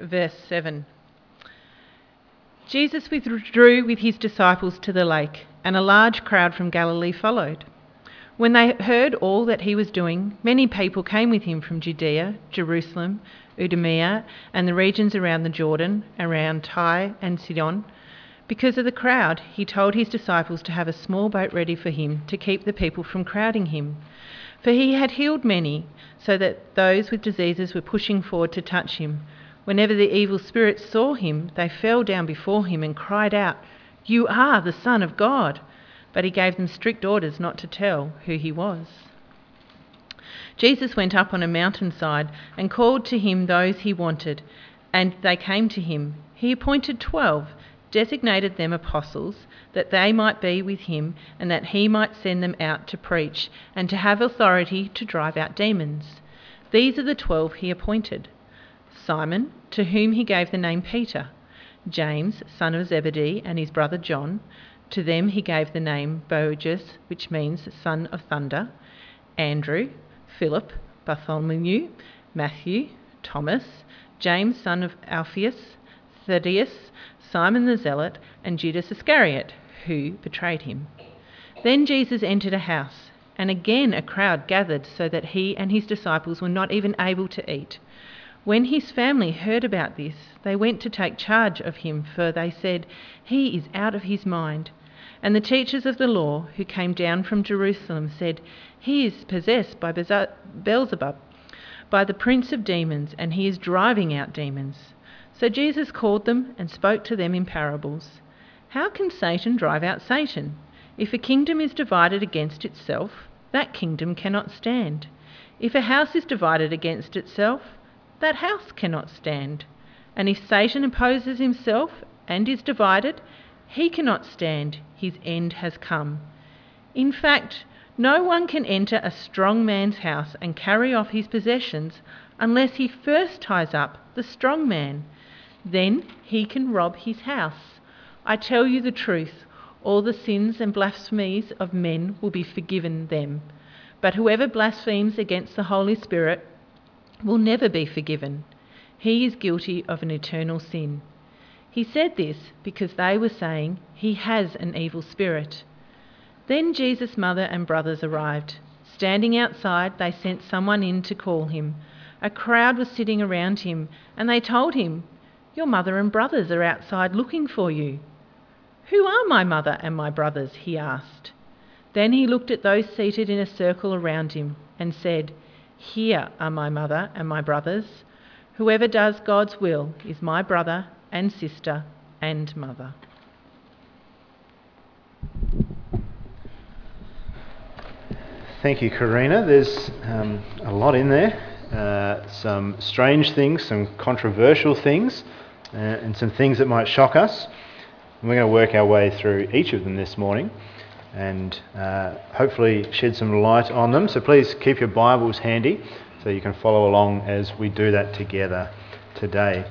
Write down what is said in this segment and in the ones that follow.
verse 7. Jesus withdrew with his disciples to the lake, and a large crowd from Galilee followed. When they heard all that he was doing, many people came with him from Judea, Jerusalem, Idumea, and the regions around the Jordan, around Tyre and Sidon. Because of the crowd, he told his disciples to have a small boat ready for him to keep the people from crowding him. For he had healed many, so that those with diseases were pushing forward to touch him. Whenever the evil spirits saw him, they fell down before him and cried out, You are the Son of God. But he gave them strict orders not to tell who he was. Jesus went up on a mountainside and called to him those he wanted, and they came to him. He appointed twelve, designated them apostles, that they might be with him, and that he might send them out to preach, and to have authority to drive out demons. These are the twelve he appointed Simon, to whom he gave the name Peter, James, son of Zebedee, and his brother John. To them he gave the name Boanerges, which means son of thunder, Andrew, Philip, Bartholomew, Matthew, Thomas, James, son of Alphaeus, Thaddeus, Simon the Zealot, and Judas Iscariot, who betrayed him. Then Jesus entered a house, and again a crowd gathered so that he and his disciples were not even able to eat. When his family heard about this, they went to take charge of him, for they said, He is out of his mind. And the teachers of the law, who came down from Jerusalem, said, He is possessed by Beelzebub, by the prince of demons, and he is driving out demons. So Jesus called them and spoke to them in parables. How can Satan drive out Satan? If a kingdom is divided against itself, that kingdom cannot stand. If a house is divided against itself, that house cannot stand. And if Satan opposes himself and is divided, he cannot stand. His end has come. In fact, no one can enter a strong man's house and carry off his possessions unless he first ties up the strong man. Then he can rob his house. I tell you the truth all the sins and blasphemies of men will be forgiven them. But whoever blasphemes against the Holy Spirit will never be forgiven. He is guilty of an eternal sin. He said this because they were saying, He has an evil spirit. Then Jesus' mother and brothers arrived. Standing outside, they sent someone in to call him. A crowd was sitting around him, and they told him, Your mother and brothers are outside looking for you. Who are my mother and my brothers? he asked. Then he looked at those seated in a circle around him and said, here are my mother and my brothers. Whoever does God's will is my brother and sister and mother. Thank you, Karina. There's um, a lot in there. Uh, some strange things, some controversial things, uh, and some things that might shock us. And we're going to work our way through each of them this morning and uh, hopefully shed some light on them. So please keep your Bibles handy so you can follow along as we do that together today.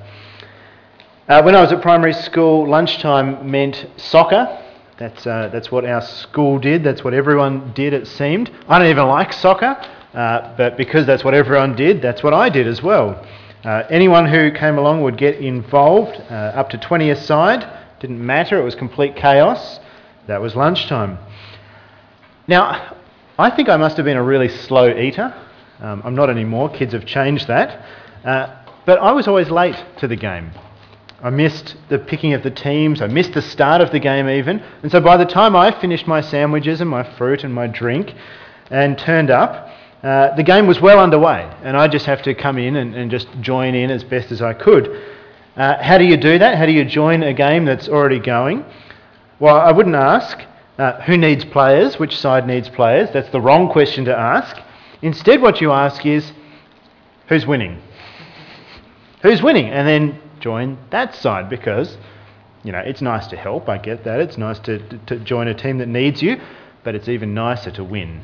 Uh, when I was at primary school, lunchtime meant soccer. That's, uh, that's what our school did, that's what everyone did, it seemed. I don't even like soccer, uh, but because that's what everyone did, that's what I did as well. Uh, anyone who came along would get involved, uh, up to 20 aside. Didn't matter, it was complete chaos. That was lunchtime. Now, I think I must have been a really slow eater. Um, I'm not anymore, kids have changed that. Uh, but I was always late to the game. I missed the picking of the teams, I missed the start of the game even. And so by the time I finished my sandwiches and my fruit and my drink and turned up, uh, the game was well underway. And I just have to come in and, and just join in as best as I could. Uh, how do you do that? How do you join a game that's already going? Well, I wouldn't ask. Uh, who needs players? Which side needs players? That's the wrong question to ask. Instead, what you ask is, who's winning? Who's winning? And then join that side because, you know, it's nice to help. I get that. It's nice to, to join a team that needs you, but it's even nicer to win.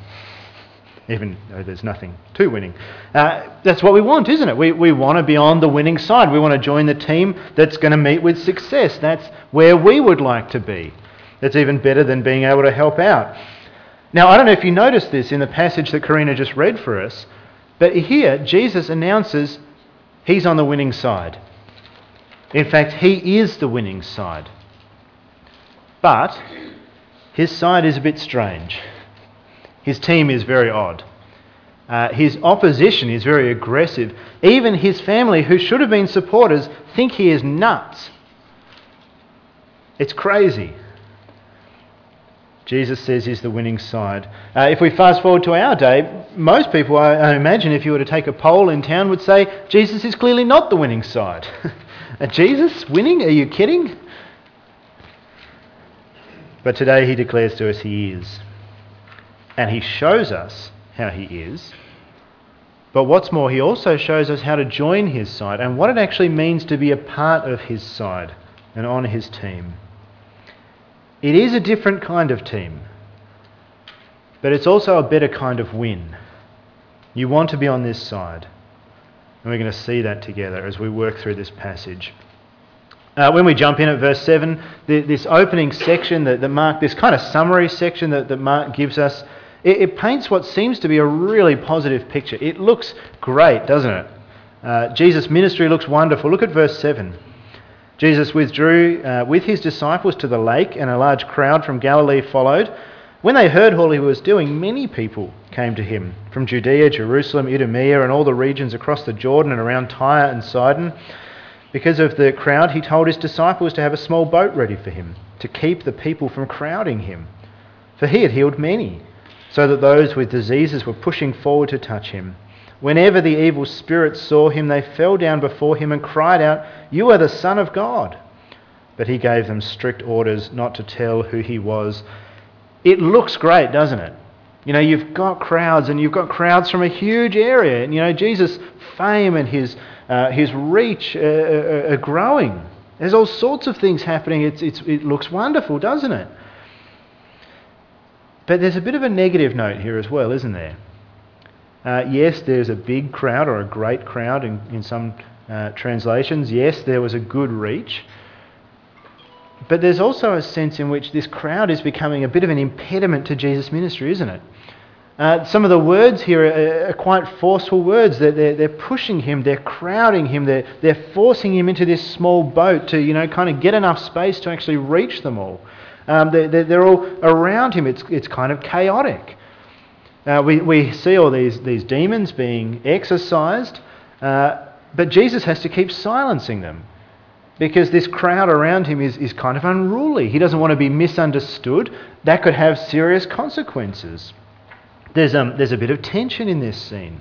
Even though there's nothing to winning. Uh, that's what we want, isn't it? We, we want to be on the winning side. We want to join the team that's going to meet with success. That's where we would like to be. That's even better than being able to help out. Now, I don't know if you noticed this in the passage that Karina just read for us, but here Jesus announces he's on the winning side. In fact, he is the winning side. But his side is a bit strange. His team is very odd. Uh, his opposition is very aggressive. Even his family, who should have been supporters, think he is nuts. It's crazy. Jesus says he's the winning side. Uh, if we fast forward to our day, most people, I, I, imagine, if you were to take a poll in town, would say Jesus is clearly not the winning side. Jesus winning? Are you kidding? But today he declares to us he is. And he shows us how he is. But what's more, he also shows us how to join his side and what it actually means to be a part of his side and on his team. It is a different kind of team, but it's also a better kind of win. You want to be on this side. And we're going to see that together as we work through this passage. Uh, when we jump in at verse 7, the, this opening section that, that, Mark, this kind of summary section that, that Mark gives us, it, it, paints what seems to be a really positive picture. It looks great, doesn't it? Uh, Jesus' ministry looks wonderful. Look at verse 7. Jesus withdrew uh, with his disciples to the lake, and a large crowd from Galilee followed. When they heard all he was doing, many people came to him from Judea, Jerusalem, Idumea, and all the regions across the Jordan and around Tyre and Sidon. Because of the crowd, he told his disciples to have a small boat ready for him, to keep the people from crowding him. For he had healed many, so that those with diseases were pushing forward to touch him. Whenever the evil spirits saw him, they fell down before him and cried out, You are the Son of God. But he gave them strict orders not to tell who he was. It looks great, doesn't it? You know, you've got crowds, and you've got crowds from a huge area. And, you know, Jesus' fame and his, uh, his reach are, are, are, growing. There's all sorts of things happening. It's, it's, it looks wonderful, doesn't it? But there's a bit of a negative note here as well, isn't there? Uh, yes, there's a big crowd or a great crowd in, in some uh, translations. Yes, there was a good reach. But there's also a sense in which this crowd is becoming a bit of an impediment to Jesus' ministry, isn't it? Uh, some of the words here are, are quite forceful words. They're, they're, they're, pushing him, they're crowding him, they're, they're forcing him into this small boat to, you know, kind of get enough space to actually reach them all. Um, they're, they're, all around him. It's, it's kind of chaotic. Uh, we, we see all these, these demons being exorcised, uh, but Jesus has to keep silencing them because this crowd around him is, is kind of unruly. He doesn't want to be misunderstood. That could have serious consequences. There's, um, there's a bit of tension in this scene.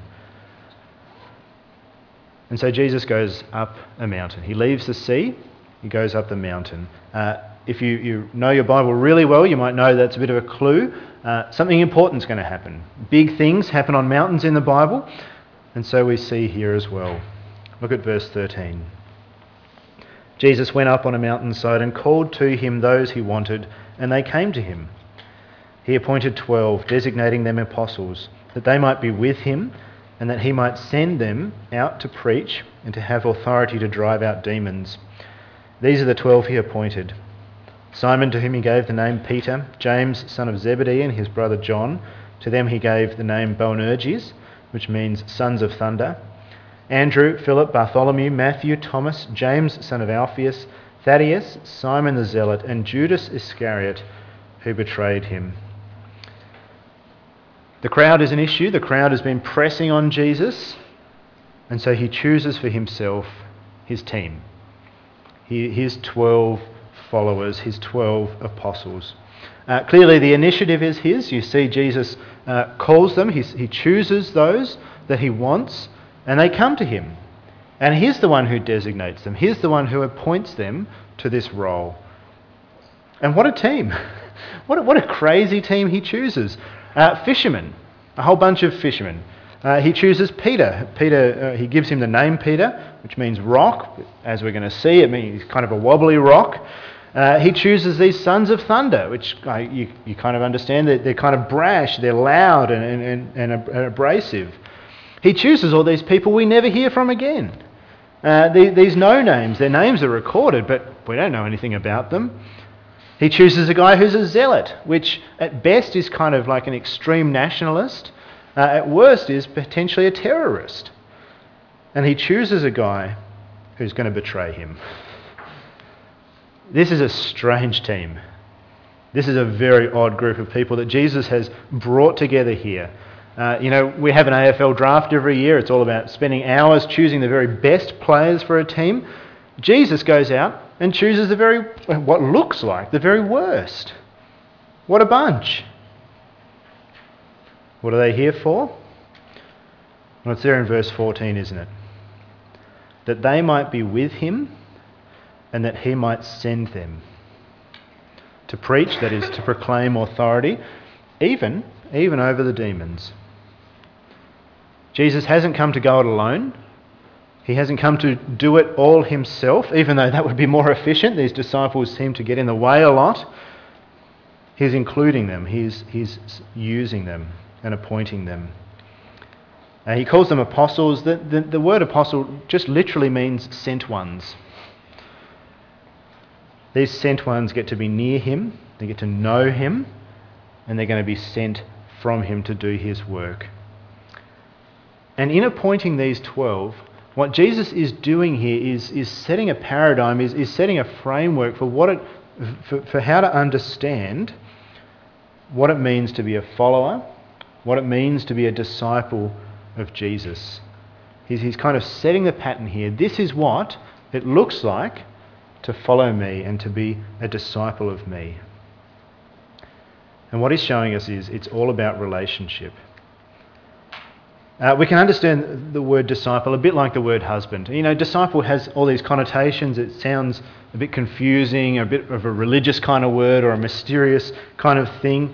And so Jesus goes up a mountain. He leaves the sea, he goes up the mountain. Uh, if you, you know your Bible really well, you might know that's a bit of a clue. Uh, something important is going to happen. Big things happen on mountains in the Bible, and so we see here as well. Look at verse 13. Jesus went up on a mountainside and called to him those he wanted, and they came to him. He appointed twelve, designating them apostles, that they might be with him, and that he might send them out to preach and to have authority to drive out demons. These are the twelve he appointed Simon, to whom he gave the name Peter, James, son of Zebedee, and his brother John. To them he gave the name Boanerges, which means sons of thunder. Andrew, Philip, Bartholomew, Matthew, Thomas, James, son of Alphaeus, Thaddeus, Simon the Zealot, and Judas Iscariot, who betrayed him. The crowd is an issue. The crowd has been pressing on Jesus, and so he chooses for himself his team, his 12 followers, his 12 apostles. Uh, clearly, the initiative is his. You see, Jesus uh, calls them, he chooses those that he wants, and they come to him. And he's the one who designates them, he's the one who appoints them to this role. And what a team! what, a, what a crazy team he chooses. Uh, fishermen, a whole bunch of fishermen. Uh, he chooses Peter. Peter, uh, he gives him the name Peter, which means rock. As we're going to see, it means kind of a wobbly rock. Uh, he chooses these sons of thunder, which uh, you, you kind of understand that they're kind of brash, they're loud and, and, and, and abrasive. He chooses all these people we never hear from again. Uh, the, these no names, their names are recorded, but we don't know anything about them. He chooses a guy who's a zealot, which at best is kind of like an extreme nationalist, uh, at worst is potentially a terrorist. And he chooses a guy who's going to betray him. This is a strange team. This is a very odd group of people that Jesus has brought together here. Uh, you know, we have an AFL draft every year. It's all about spending hours choosing the very best players for a team. Jesus goes out and chooses the very, what looks like the very worst. What a bunch. What are they here for? Well, it's there in verse 14, isn't it? That they might be with him and that he might send them. To preach, that is, to proclaim authority, even, even over the demons. Jesus hasn't come to go it alone. He hasn't come to do it all himself, even though that would be more efficient. These disciples seem to get in the way a lot. He's including them, he's, he's using them and appointing them. Uh, he calls them apostles. The, the, the word apostle just literally means sent ones. These sent ones get to be near him, they get to know him, and they're going to be sent from him to do his work. And in appointing these 12, what Jesus is doing here is, is setting a paradigm, is, is setting a framework for, what it, for, for how to understand what it means to be a follower, what it means to be a disciple of Jesus. He's, he's kind of setting the pattern here. This is what it looks like to follow me and to be a disciple of me. And what he's showing us is it's all about relationship. Uh, we can understand the word disciple a bit like the word husband. You know, disciple has all these connotations. It sounds a bit confusing, a bit of a religious kind of word or a mysterious kind of thing.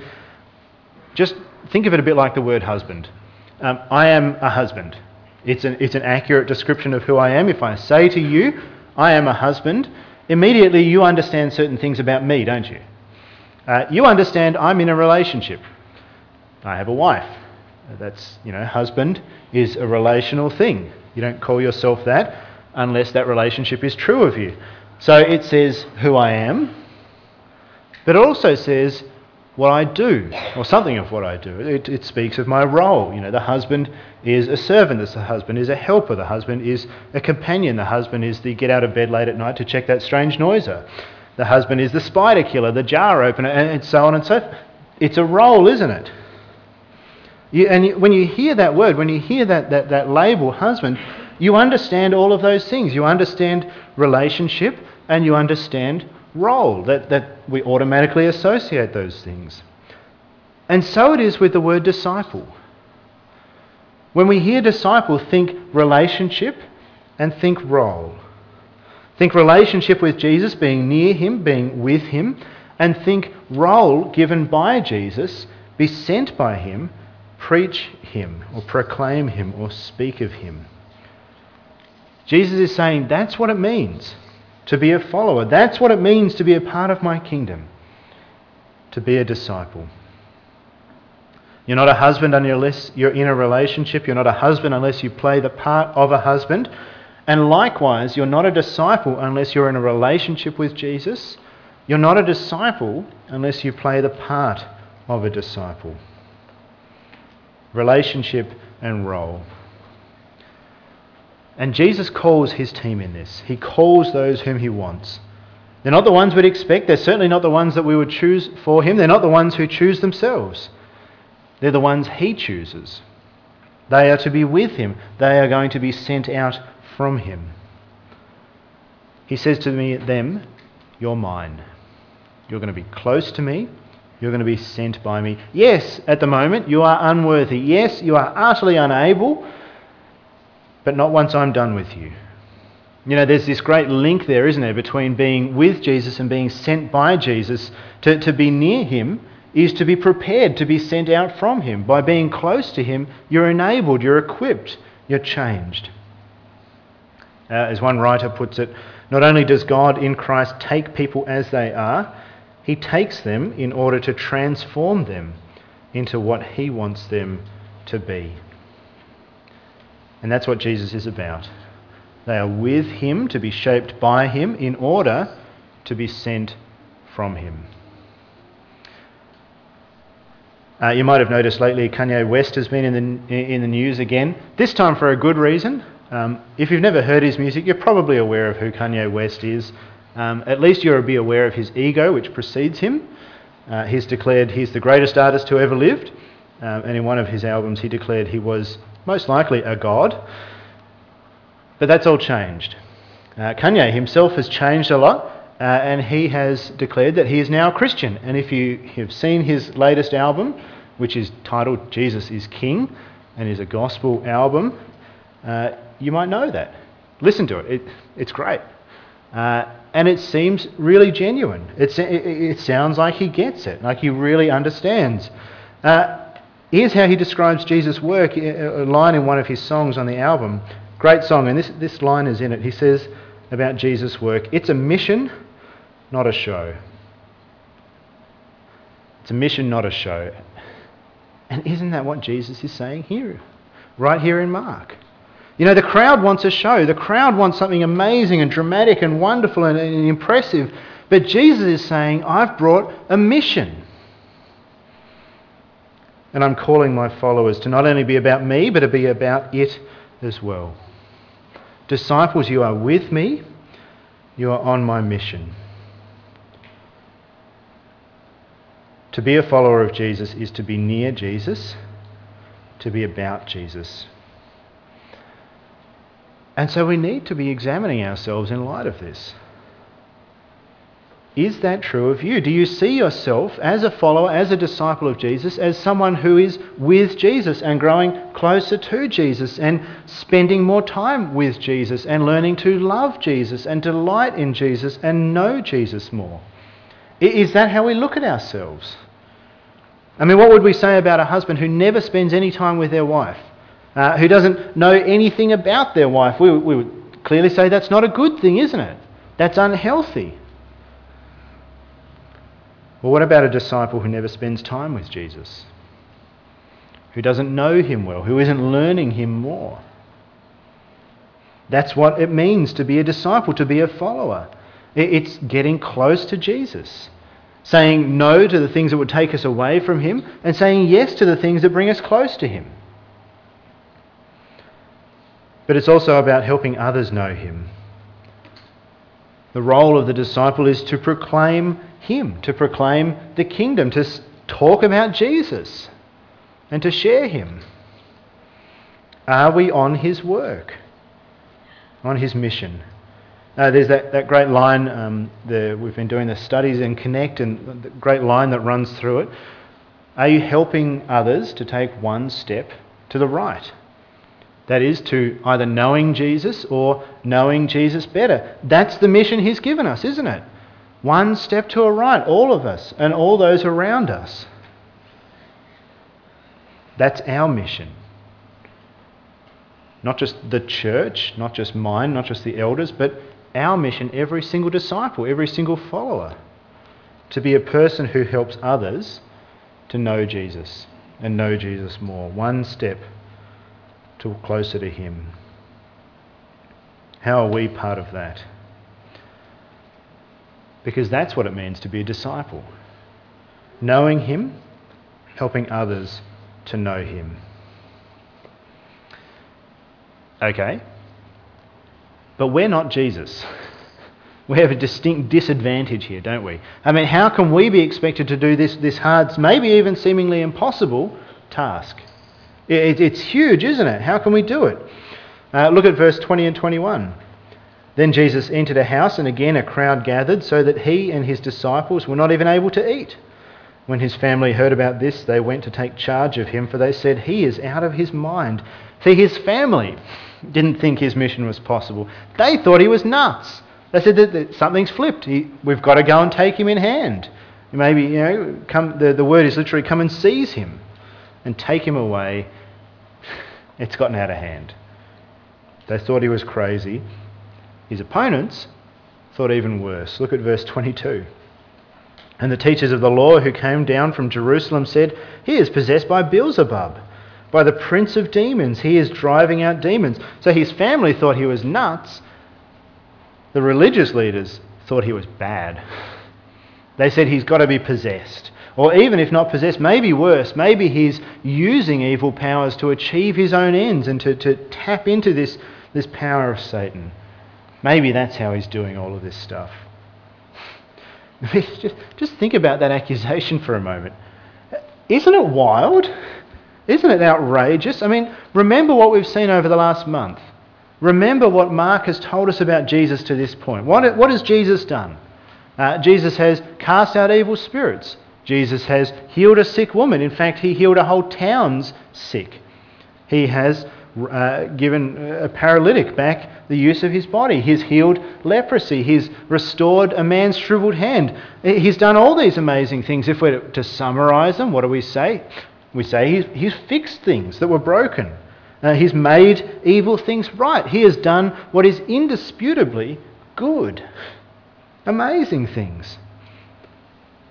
Just think of it a bit like the word husband. Um, I am a husband. It's an, it's an accurate description of who I am. If I say to you, I am a husband, immediately you understand certain things about me, don't you? Uh, you understand I'm in a relationship. I have a wife. That's, you know, husband is a relational thing. You don't call yourself that unless that relationship is true of you. So it says who I am, but it also says what I do, or something of what I do. It, it, speaks of my role. You know, the husband is a servant, the husband is a helper, the husband is a companion, the husband is the get out of bed late at night to check that strange noiser. The husband is the spider killer, the jar opener, and so on and so forth. It's a role, isn't it? You, and when you hear that word, when you hear that, that, that label, husband, you understand all of those things. You understand relationship and you understand role, that, that we automatically associate those things. And so it is with the word disciple. When we hear disciple, think relationship and think role. Think relationship with Jesus, being near him, being with him, and think role given by Jesus, be sent by him, preach him, or proclaim him, or speak of him. Jesus is saying that's what it means to be a follower. That's what it means to be a part of my kingdom, to be a disciple. You're not a husband unless you're in a relationship. You're not a husband unless you play the part of a husband. And likewise, you're not a disciple unless you're in a relationship with Jesus. You're not a disciple unless you play the part of a disciple. Relationship and role. And Jesus calls his team in this. He calls those whom he wants. They're not the ones we'd expect. They're certainly not the ones that we would choose for him. They're not the ones who choose themselves. They're the ones he chooses. They are to be with him. They are going to be sent out from him. He says to me, them, You're mine. You're going to be close to me. You're going to be sent by me. Yes, at the moment, you are unworthy. Yes, you are utterly unable but not once I'm done with you. You know, there's this great link there, isn't there, between being with Jesus and being sent by Jesus. To, to be near him is to be prepared to be sent out from him. By being close to him, you're enabled, you're equipped, you're changed. Uh, as one writer puts it, not only does God in Christ take people as they are, he takes them in order to transform them into what he wants them to be. And that's what Jesus is about. They are with him to be shaped by him in order to be sent from him. Uh, you might have noticed lately Kanye West has been in the, in the news again, this time for a good reason. Um, if you've never heard his music, you're probably aware of who Kanye West is. Um, at least you'll be aware of his ego, which precedes him. Uh, he's declared he's the greatest artist who ever lived, um, and in one of his albums, he declared he was most likely a god. But that's all changed. Uh, Kanye himself has changed a lot, uh, and he has declared that he is now a Christian. And if you have seen his latest album, which is titled Jesus is King and is a gospel album, uh, you might know that. Listen to it, it it's great. Uh, and it seems really genuine. It, it, it, sounds like he gets it, like he really understands. Here's how he describes Jesus' work, a line in one of his songs on the album. Great song, and this, this line is in it. He says about Jesus' work it's a mission, not a show. It's a mission, not a show. And isn't that what Jesus is saying here? Right here in Mark. You know, the crowd wants a show. The crowd wants something amazing and dramatic and wonderful and, and impressive. But Jesus is saying, I've brought a mission. And I'm calling my followers to not only be about me, but to be about it as well. Disciples, you are with me, you are on my mission. To be a follower of Jesus is to be near Jesus, to be about Jesus. And so we need to be examining ourselves in light of this. Is that true of you? Do you see yourself as a follower, as a disciple of Jesus, as someone who is with Jesus and growing closer to Jesus and spending more time with Jesus and learning to love Jesus and delight in Jesus and know Jesus more? Is that how we look at ourselves? I mean, what would we say about a husband who never spends any time with their wife? uh, who doesn't know anything about their wife. We, we would clearly say that's not a good thing, isn't it? That's unhealthy. Well, what about a disciple who never spends time with Jesus? Who doesn't know him well, who isn't learning him more? That's what it means to be a disciple, to be a follower. It's getting close to Jesus, saying no to the things that would take us away from him, and saying yes to the things that bring us close to him. But it's also about helping others know Him. The role of the disciple is to proclaim Him, to proclaim the kingdom, to talk about Jesus, and to share Him. Are we on His work, on His mission? Uh, there's that, that great line, um, we've been doing the studies in Connect, and the great line that runs through it. Are you helping others to take one step to the right? That is, to either knowing Jesus or knowing Jesus better. That's the mission He's given us, isn't it? One step to a right, all of us and all those around us. That's our mission. Not just the church, not just mine, not just the elders, but our mission, every single disciple, every single follower, to be a person who helps others to know Jesus and know Jesus more. One step to closer to Him. How are we part of that? Because that's what it means to be a disciple. Knowing Him, helping others to know Him. Okay, but we're not Jesus. We have a distinct disadvantage here, don't we? I mean, how can we be expected to do this, this hard, maybe even seemingly impossible task? It, it's huge, isn't it? How can we do it? Uh, look at verse 20 and 21. Then Jesus entered a house, and again a crowd gathered, so that he and his disciples were not even able to eat. When his family heard about this, they went to take charge of him, for they said, He is out of his mind. See, his family didn't think his mission was possible. They thought he was nuts. They said that, something's flipped. He, we've got to go and take him in hand. Maybe, you know, come, the, the word is literally come and seize him and take him away, it's gotten out of hand. They thought he was crazy. His opponents thought even worse. Look at verse 22. And the teachers of the law who came down from Jerusalem said, He is possessed by Beelzebub, by the prince of demons. He is driving out demons. So his family thought he was nuts. The religious leaders thought he was bad. They said he's got to be possessed. Or even if not possessed, maybe worse, maybe he's using evil powers to achieve his own ends and to, to tap into this, this power of Satan. Maybe that's how he's doing all of this stuff. just, just think about that accusation for a moment. Isn't it wild? Isn't it outrageous? I mean, remember what we've seen over the last month. Remember what Mark has told us about Jesus to this point. What, what has Jesus done? Uh, Jesus has cast out evil spirits. Jesus has healed a sick woman. In fact, he healed a whole town's sick. He has uh, given a paralytic back the use of his body. He's healed leprosy. He's restored a man's shriveled hand. He's done all these amazing things. If we're to summarize them, what do we say? We say he's, he's fixed things that were broken. Uh, he's made evil things right. He has done what is indisputably good. Amazing things.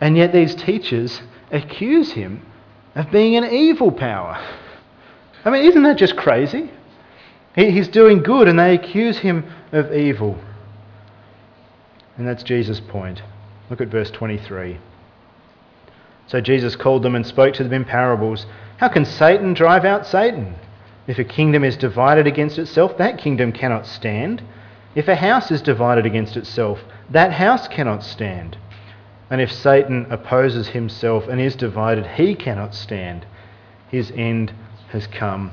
And yet these teachers accuse him of being an evil power. I mean, isn't that just crazy? He's doing good and they accuse him of evil. And that's Jesus' point. Look at verse 23. So Jesus called them and spoke to them in parables. How can Satan drive out Satan? If a kingdom is divided against itself, that kingdom cannot stand. If a house is divided against itself, that house cannot stand. And if Satan opposes himself and is divided, he cannot stand. His end has come.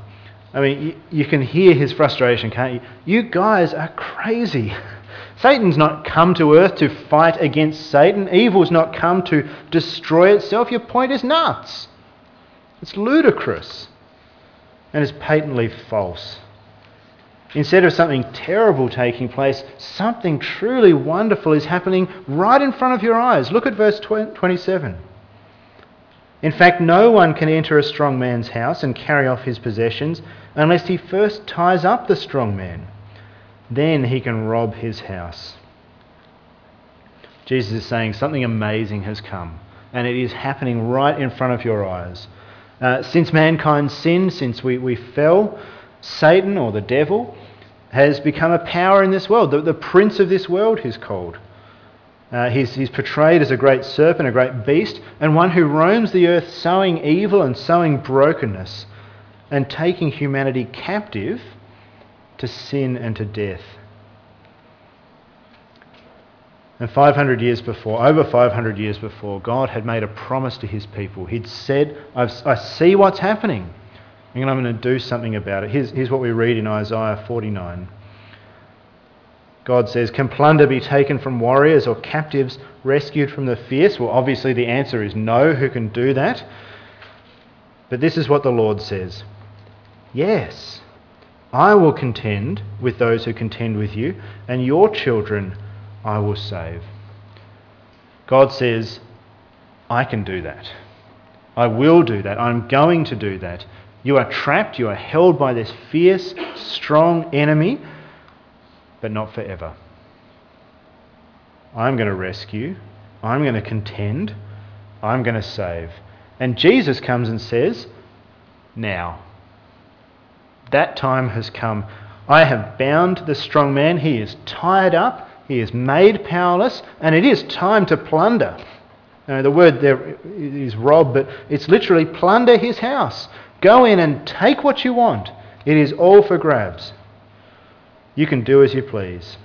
I mean, you, you can hear his frustration, can't you? You guys are crazy. Satan's not come to earth to fight against Satan. Evil's not come to destroy itself. Your point is nuts. It's ludicrous and it's patently false. Instead of something terrible taking place, something truly wonderful is happening right in front of your eyes. Look at verse 27. In fact, no one can enter a strong man's house and carry off his possessions unless he first ties up the strong man. Then he can rob his house. Jesus is saying something amazing has come, and it is happening right in front of your eyes. Uh, since mankind sinned, since we, we fell, Satan or the devil has become a power in this world. The, the prince of this world, he's called. Uh, he's, he's portrayed as a great serpent, a great beast, and one who roams the earth sowing evil and sowing brokenness and taking humanity captive to sin and to death. And 500 years before, over 500 years before, God had made a promise to his people. He'd said, I see what's happening, and I'm going to do something about it. Here's, here's what we read in Isaiah 49. God says, Can plunder be taken from warriors or captives rescued from the fierce? Well, obviously the answer is no. Who can do that? But this is what the Lord says Yes, I will contend with those who contend with you, and your children I will save. God says, I can do that. I will do that. I'm going to do that. You are trapped, you are held by this fierce, strong enemy but not forever. I'm going to rescue. I'm going to contend. I'm going to save. And Jesus comes and says, Now. That time has come. I have bound the strong man. He is tied up. He is made powerless. And it is time to plunder. Now, the word there is rob, but it's literally plunder his house. Go in and take what you want. It is all for grabs. You can do as you please.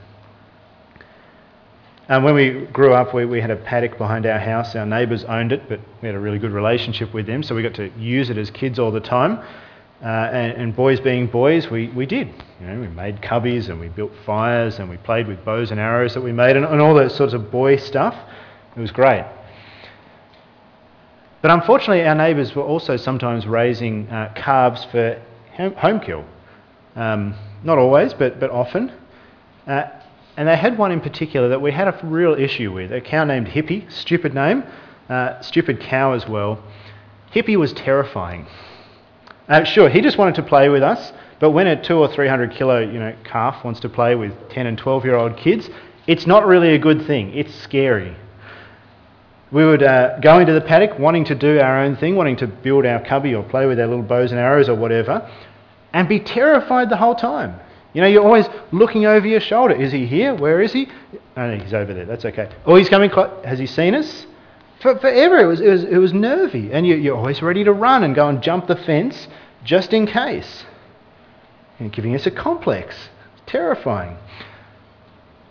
And when we grew up, we, we had a paddock behind our house. Our neighbours owned it, but we had a really good relationship with them, so we got to use it as kids all the time. Uh, and, and, boys being boys, we, we did. You know, we made cubbies and we built fires and we played with bows and arrows that we made and, and all that sorts of boy stuff. It was great. But unfortunately, our neighbours were also sometimes raising uh, calves for home kill. Um, not always, but, but often. Uh, and they had one in particular that we had a real issue with a cow named Hippie, stupid name, uh, stupid cow as well. Hippie was terrifying. Uh, sure, he just wanted to play with us, but when a two or three hundred kilo you know, calf wants to play with 10 and 12 year old kids, it's not really a good thing. It's scary. We would uh, go into the paddock wanting to do our own thing, wanting to build our cubby or play with our little bows and arrows or whatever and be terrified the whole time. You know, you're always looking over your shoulder. Is he here? Where is he? Oh, he's over there. That's okay. Oh, he's coming. Has he seen us? For, forever, it was, it was, it was nervy. And you, you're always ready to run and go and jump the fence just in case. And giving us a complex. Terrifying.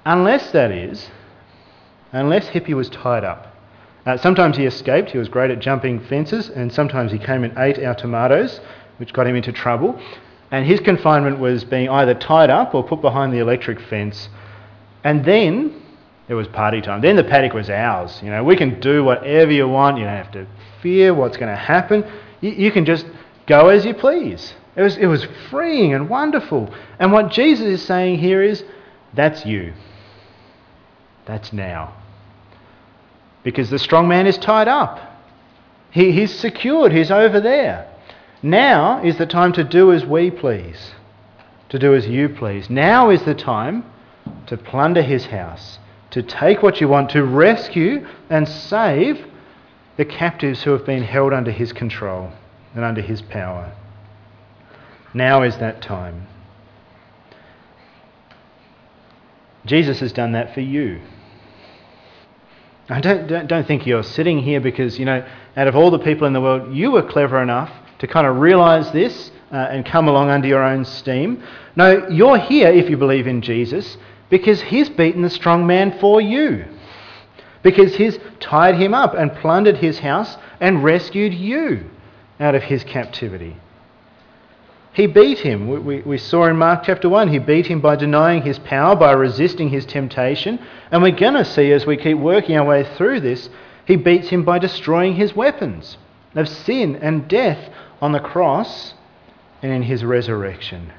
Unless that is, unless Hippy was tied up. Uh, sometimes he escaped, he was great at jumping fences, and sometimes he came and ate our tomatoes, which got him into trouble. And his confinement was being either tied up or put behind the electric fence. And then it was party time. Then the paddock was ours. You know, we can do whatever you want. You don't have to fear what's going to happen. You, you can just go as you please. It was, it was freeing and wonderful. And what Jesus is saying here is that's you. That's now. Because the strong man is tied up. He, he's secured. He's over there. Now is the time to do as we please, to do as you please. Now is the time to plunder his house, to take what you want, to rescue and save the captives who have been held under his control and under his power. Now is that time. Jesus has done that for you. I don't, don't, don't think you're sitting here because, you know, out of all the people in the world, you were clever enough to kind of realize this uh, and come along under your own steam. No, you're here, if you believe in Jesus, because he's beaten the strong man for you. Because he's tied him up and plundered his house and rescued you out of his captivity. He beat him. We, we, we, saw in Mark chapter 1, he beat him by denying his power, by resisting his temptation. And we're going to see as we keep working our way through this, he beats him by destroying his weapons of sin and death on the cross and in his resurrection.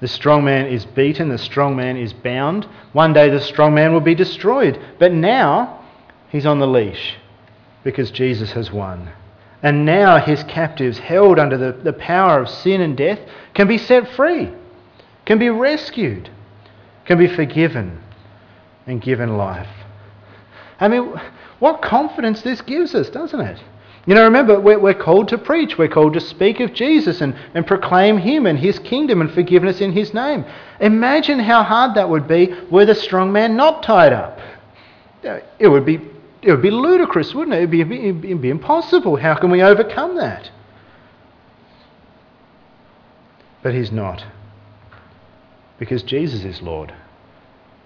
The strong man is beaten, the strong man is bound. One day the strong man will be destroyed, but now he's on the leash because Jesus has won. And now his captives, held under the, the power of sin and death, can be set free, can be rescued, can be forgiven, and given life. I mean, what confidence this gives us, doesn't it? You know, remember, we're, we're called to preach. We're called to speak of Jesus and, and proclaim Him and His kingdom and forgiveness in His name. Imagine how hard that would be were the strong man not tied up. It would be, it would be ludicrous, wouldn't it? It would be, it'd be impossible. How can we overcome that? But He's not. Because Jesus is Lord.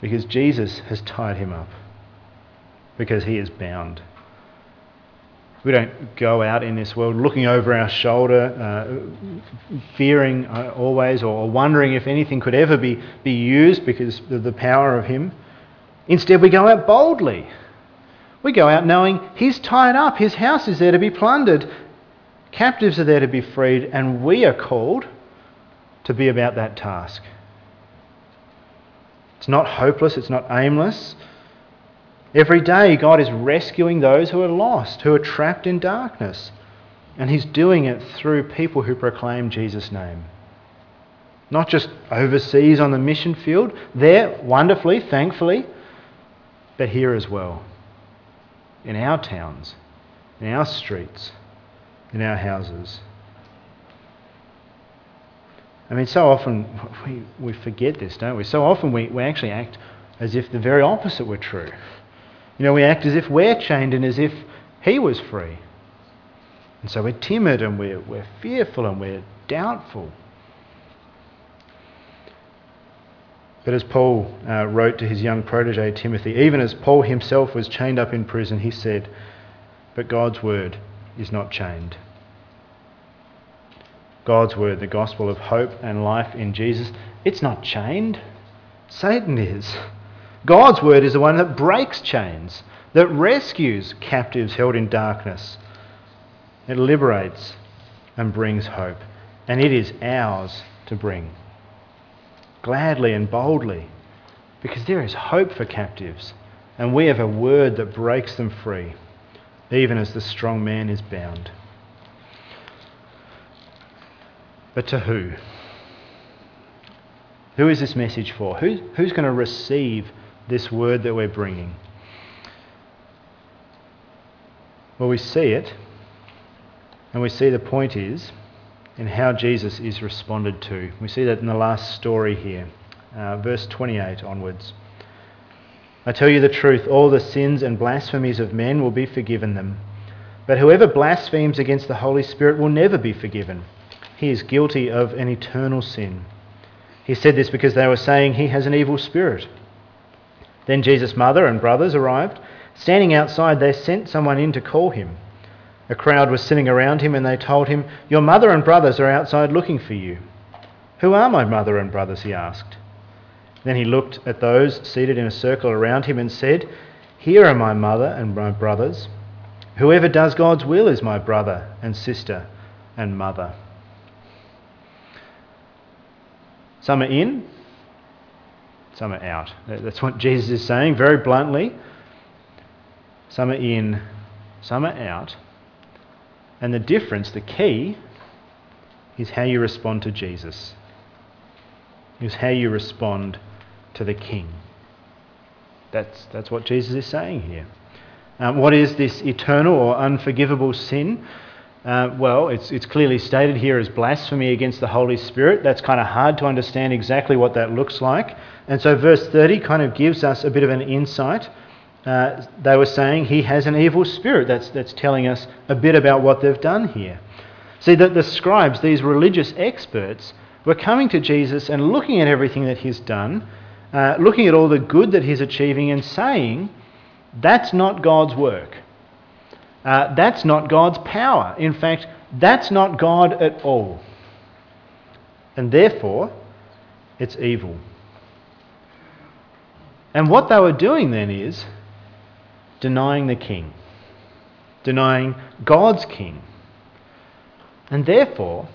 Because Jesus has tied him up. Because He is bound. We don't go out in this world looking over our shoulder, uh, fearing uh, always or wondering if anything could ever be, be used because of the power of Him. Instead, we go out boldly. We go out knowing He's tied up, His house is there to be plundered, captives are there to be freed, and we are called to be about that task. It's not hopeless, it's not aimless. Every day, God is rescuing those who are lost, who are trapped in darkness. And He's doing it through people who proclaim Jesus' name. Not just overseas on the mission field, there, wonderfully, thankfully, but here as well. In our towns, in our streets, in our houses. I mean, so often we, we forget this, don't we? So often we, we actually act as if the very opposite were true. You know, we act as if we're chained and as if he was free. And so we're timid and we're, we're fearful and we're doubtful. But as Paul uh, wrote to his young protege Timothy, even as Paul himself was chained up in prison, he said, But God's word is not chained. God's word, the gospel of hope and life in Jesus, it's not chained. Satan is. God's word is the one that breaks chains, that rescues captives held in darkness. It liberates and brings hope. And it is ours to bring. Gladly and boldly. Because there is hope for captives. And we have a word that breaks them free, even as the strong man is bound. But to who? Who is this message for? Who, who's going to receive this word that we're bringing? Well, we see it, and we see the point is in how Jesus is responded to. We see that in the last story here, uh, verse 28 onwards. I tell you the truth, all the sins and blasphemies of men will be forgiven them. But whoever blasphemes against the Holy Spirit will never be forgiven. He is guilty of an eternal sin. He said this because they were saying he has an evil spirit. Then Jesus' mother and brothers arrived. Standing outside, they sent someone in to call him. A crowd was sitting around him, and they told him, Your mother and brothers are outside looking for you. Who are my mother and brothers? he asked. Then he looked at those seated in a circle around him and said, Here are my mother and my brothers. Whoever does God's will is my brother and sister and mother. Some are in, some are out. That's what Jesus is saying very bluntly. Some are in, some are out. And the difference, the key, is how you respond to Jesus, is how you respond to the King. That's, that's what Jesus is saying here. Um, what is this eternal or unforgivable sin? Uh, well, it's, it's clearly stated here as blasphemy against the Holy Spirit. That's kind of hard to understand exactly what that looks like. And so, verse 30 kind of gives us a bit of an insight. Uh, they were saying he has an evil spirit. That's, that's telling us a bit about what they've done here. See, that the scribes, these religious experts, were coming to Jesus and looking at everything that he's done, uh, looking at all the good that he's achieving, and saying, that's not God's work. Uh, that's not God's power. In fact, that's not God at all. And therefore, it's evil. And what they were doing then is denying the king, denying God's king. And therefore,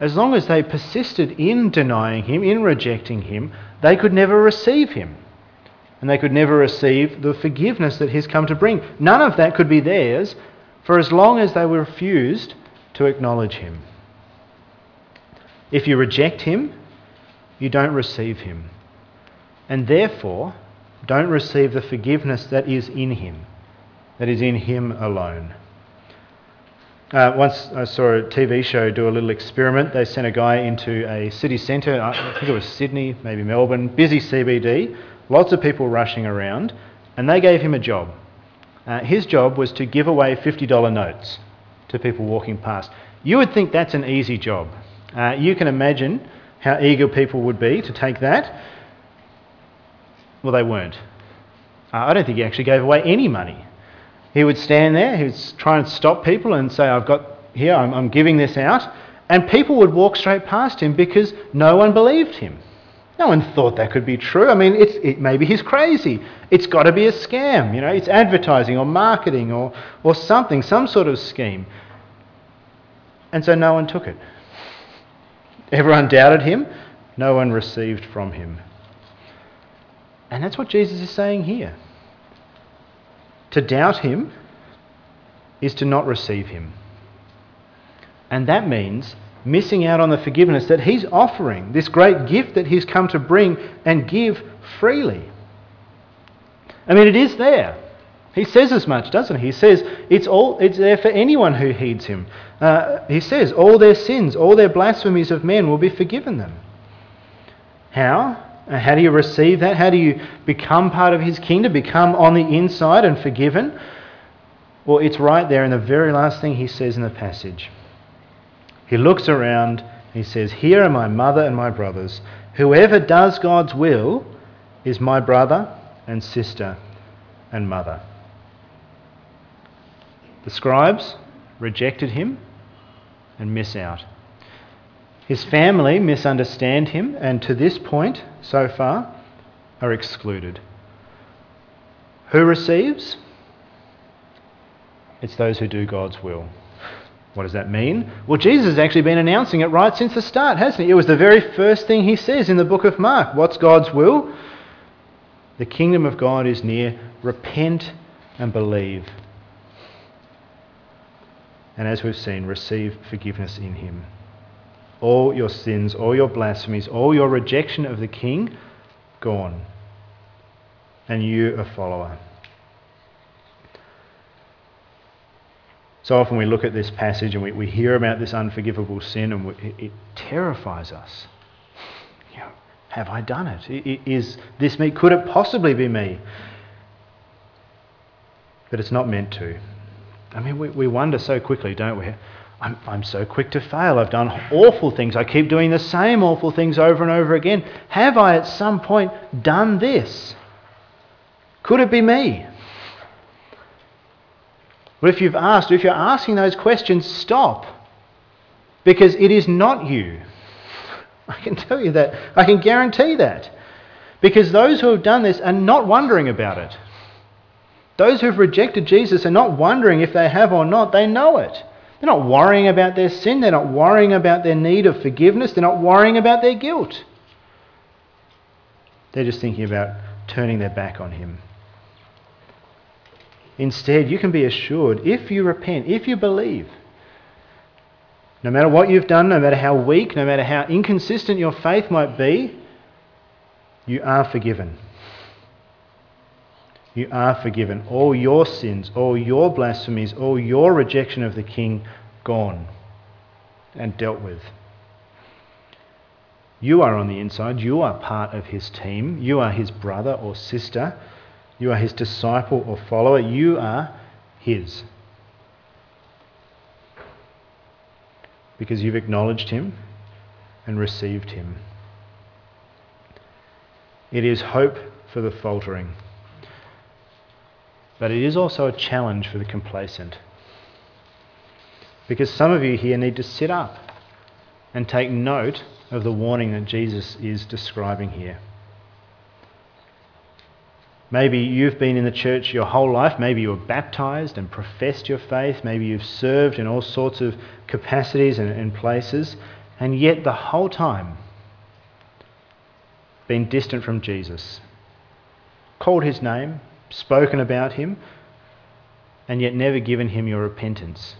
as long as they persisted in denying him, in rejecting him, they could never receive him and they could never receive the forgiveness that He's come to bring. None of that could be theirs for as long as they refused to acknowledge Him. If you reject Him, you don't receive Him, and therefore don't receive the forgiveness that is in Him, that is in Him alone. Uh, once I saw a TV show do a little experiment. They sent a guy into a city centre, I think it was Sydney, maybe Melbourne, busy CBD, lots of people rushing around, and they gave him a job. Uh, his job was to give away $50 notes to people walking past. You would think that's an easy job. Uh, you can imagine how eager people would be to take that. Well, they weren't. Uh, I don't think he actually gave away any money. He would stand there, he would try and stop people and say, I've got here, I'm, I'm giving this out. And people would walk straight past him because no one believed him. No one thought that could be true. I mean, it's, it, maybe he's crazy. It's got to be a scam. You know, it's advertising or marketing or, or something, some sort of scheme. And so no one took it. Everyone doubted him. No one received from him. And that's what Jesus is saying here. To doubt him is to not receive him. And that means missing out on the forgiveness that he's offering, this great gift that he's come to bring and give freely. I mean, it is there. He says as much, doesn't he? He says it's, all, it's there for anyone who heeds him. Uh, he says all their sins, all their blasphemies of men will be forgiven them. How? Uh, how do you receive that? How do you become part of his kingdom, become on the inside and forgiven? Well, it's right there in the very last thing he says in the passage. He looks around he says, Here are my mother and my brothers. Whoever does God's will is my brother and sister and mother. The scribes rejected him and miss out. His family misunderstand him and to this point, so far, are excluded. Who receives? It's those who do God's will. What does that mean? Well, Jesus has actually been announcing it right since the start, hasn't he? It was the very first thing he says in the book of Mark. What's God's will? The kingdom of God is near. Repent and believe. And as we've seen, receive forgiveness in him. All your sins, all your blasphemies, all your rejection of the king, gone. And you a follower. So often we look at this passage and we, we hear about this unforgivable sin and we, it, it, terrifies us. You know, have I done it? Is this me? Could it possibly be me? But it's not meant to. I mean, we, we wonder so quickly, don't we? I'm, I'm so quick to fail. I've done awful things. I keep doing the same awful things over and over again. Have I at some point done this? Could it be me? Well, if you've asked, if you're asking those questions, stop. Because it is not you. I can tell you that. I can guarantee that. Because those who have done this are not wondering about it. Those who've rejected Jesus are not wondering if they have or not, they know it. They're not worrying about their sin, they're not worrying about their need of forgiveness, they're not worrying about their guilt. They're just thinking about turning their back on Him. Instead, you can be assured if you repent, if you believe, no matter what you've done, no matter how weak, no matter how inconsistent your faith might be, you are forgiven. You are forgiven. All your sins, all your blasphemies, all your rejection of the King gone and dealt with. You are on the inside. You are part of his team. You are his brother or sister. You are his disciple or follower. You are his. Because you've acknowledged him and received him. It is hope for the faltering, but it is also a challenge for the complacent. Because some of you here need to sit up and take note of the warning that Jesus is describing here. Maybe you've been in the church your whole life. Maybe you were baptized and professed your faith. Maybe you've served in all sorts of capacities and, and places. And yet, the whole time, been distant from Jesus, called his name, spoken about him, and yet never given him your repentance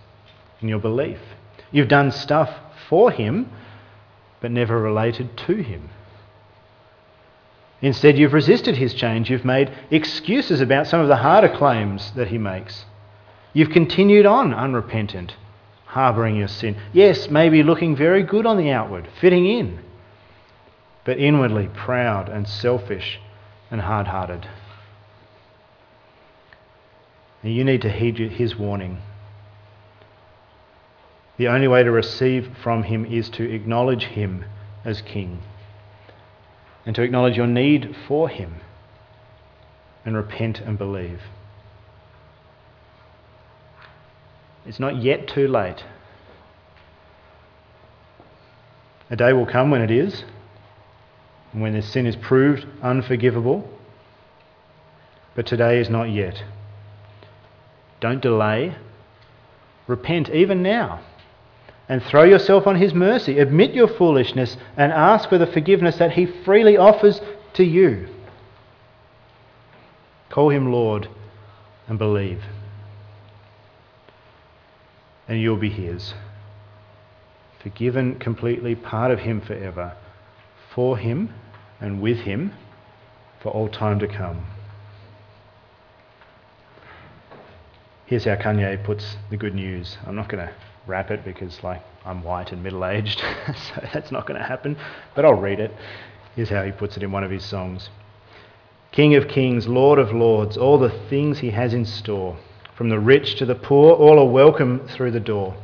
and your belief. You've done stuff for him, but never related to him. Instead, you've resisted his change. You've made excuses about some of the harder claims that he makes. You've continued on unrepentant, harbouring your sin. Yes, maybe looking very good on the outward, fitting in, but inwardly proud and selfish and hard hearted. And you need to heed his warning. The only way to receive from him is to acknowledge him as king and to acknowledge your need for him and repent and believe. It's not yet too late. A day will come when it is, when this sin is proved unforgivable, but today is not yet. Don't delay. Repent even now and throw yourself on His mercy. Admit your foolishness and ask for the forgiveness that He freely offers to you. Call Him Lord and believe, and you'll be His. Forgiven completely, part of Him forever, for Him and with Him for all time to come. Here's how Kanye puts the good news. I'm not going to rap it because, like, I'm white and middle aged, so that's not going to happen. But I'll read it. Here's how he puts it in one of his songs King of kings, Lord of lords, all the things he has in store. From the rich to the poor, all are welcome through the door.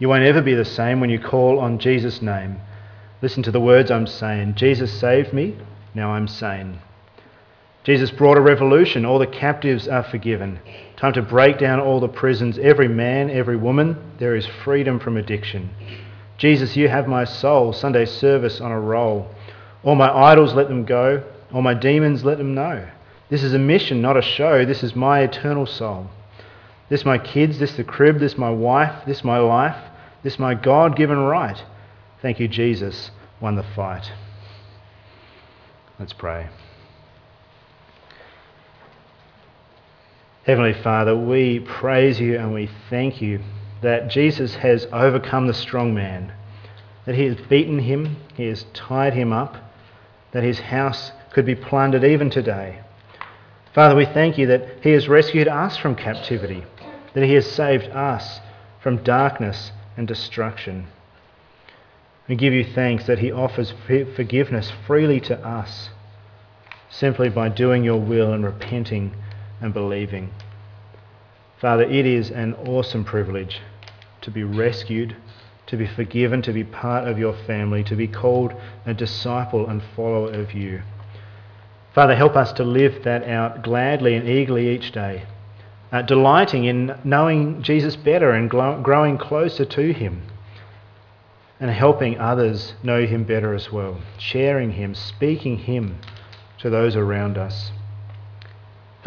You won't ever be the same when you call on Jesus' name. Listen to the words I'm saying Jesus saved me, now I'm sane. Jesus brought a revolution. All the captives are forgiven. Time to break down all the prisons. Every man, every woman, there is freedom from addiction. Jesus, you have my soul. Sunday service on a roll. All my idols, let them go. All my demons, let them know. This is a mission, not a show. This is my eternal soul. This my kids, this the crib, this my wife, this my life, this my God given right. Thank you, Jesus, won the fight. Let's pray. Heavenly Father, we praise you and we thank you that Jesus has overcome the strong man, that he has beaten him, he has tied him up, that his house could be plundered even today. Father, we thank you that he has rescued us from captivity, that he has saved us from darkness and destruction. We give you thanks that he offers forgiveness freely to us simply by doing your will and repenting and believing. Father, it is an awesome privilege to be rescued, to be forgiven, to be part of your family, to be called a disciple and follower of you. Father, help us to live that out gladly and eagerly each day, uh, delighting in knowing Jesus better and growing closer to him, and helping others know him better as well, sharing him, speaking him to those around us.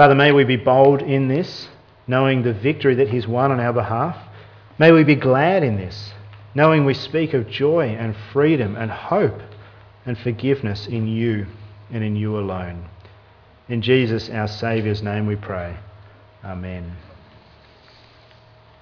Father, may we be bold in this, knowing the victory that he's won on our behalf. May we be glad in this, knowing we speak of joy and freedom and hope and forgiveness in you and in you alone. In Jesus, our Saviour's name, we pray. Amen.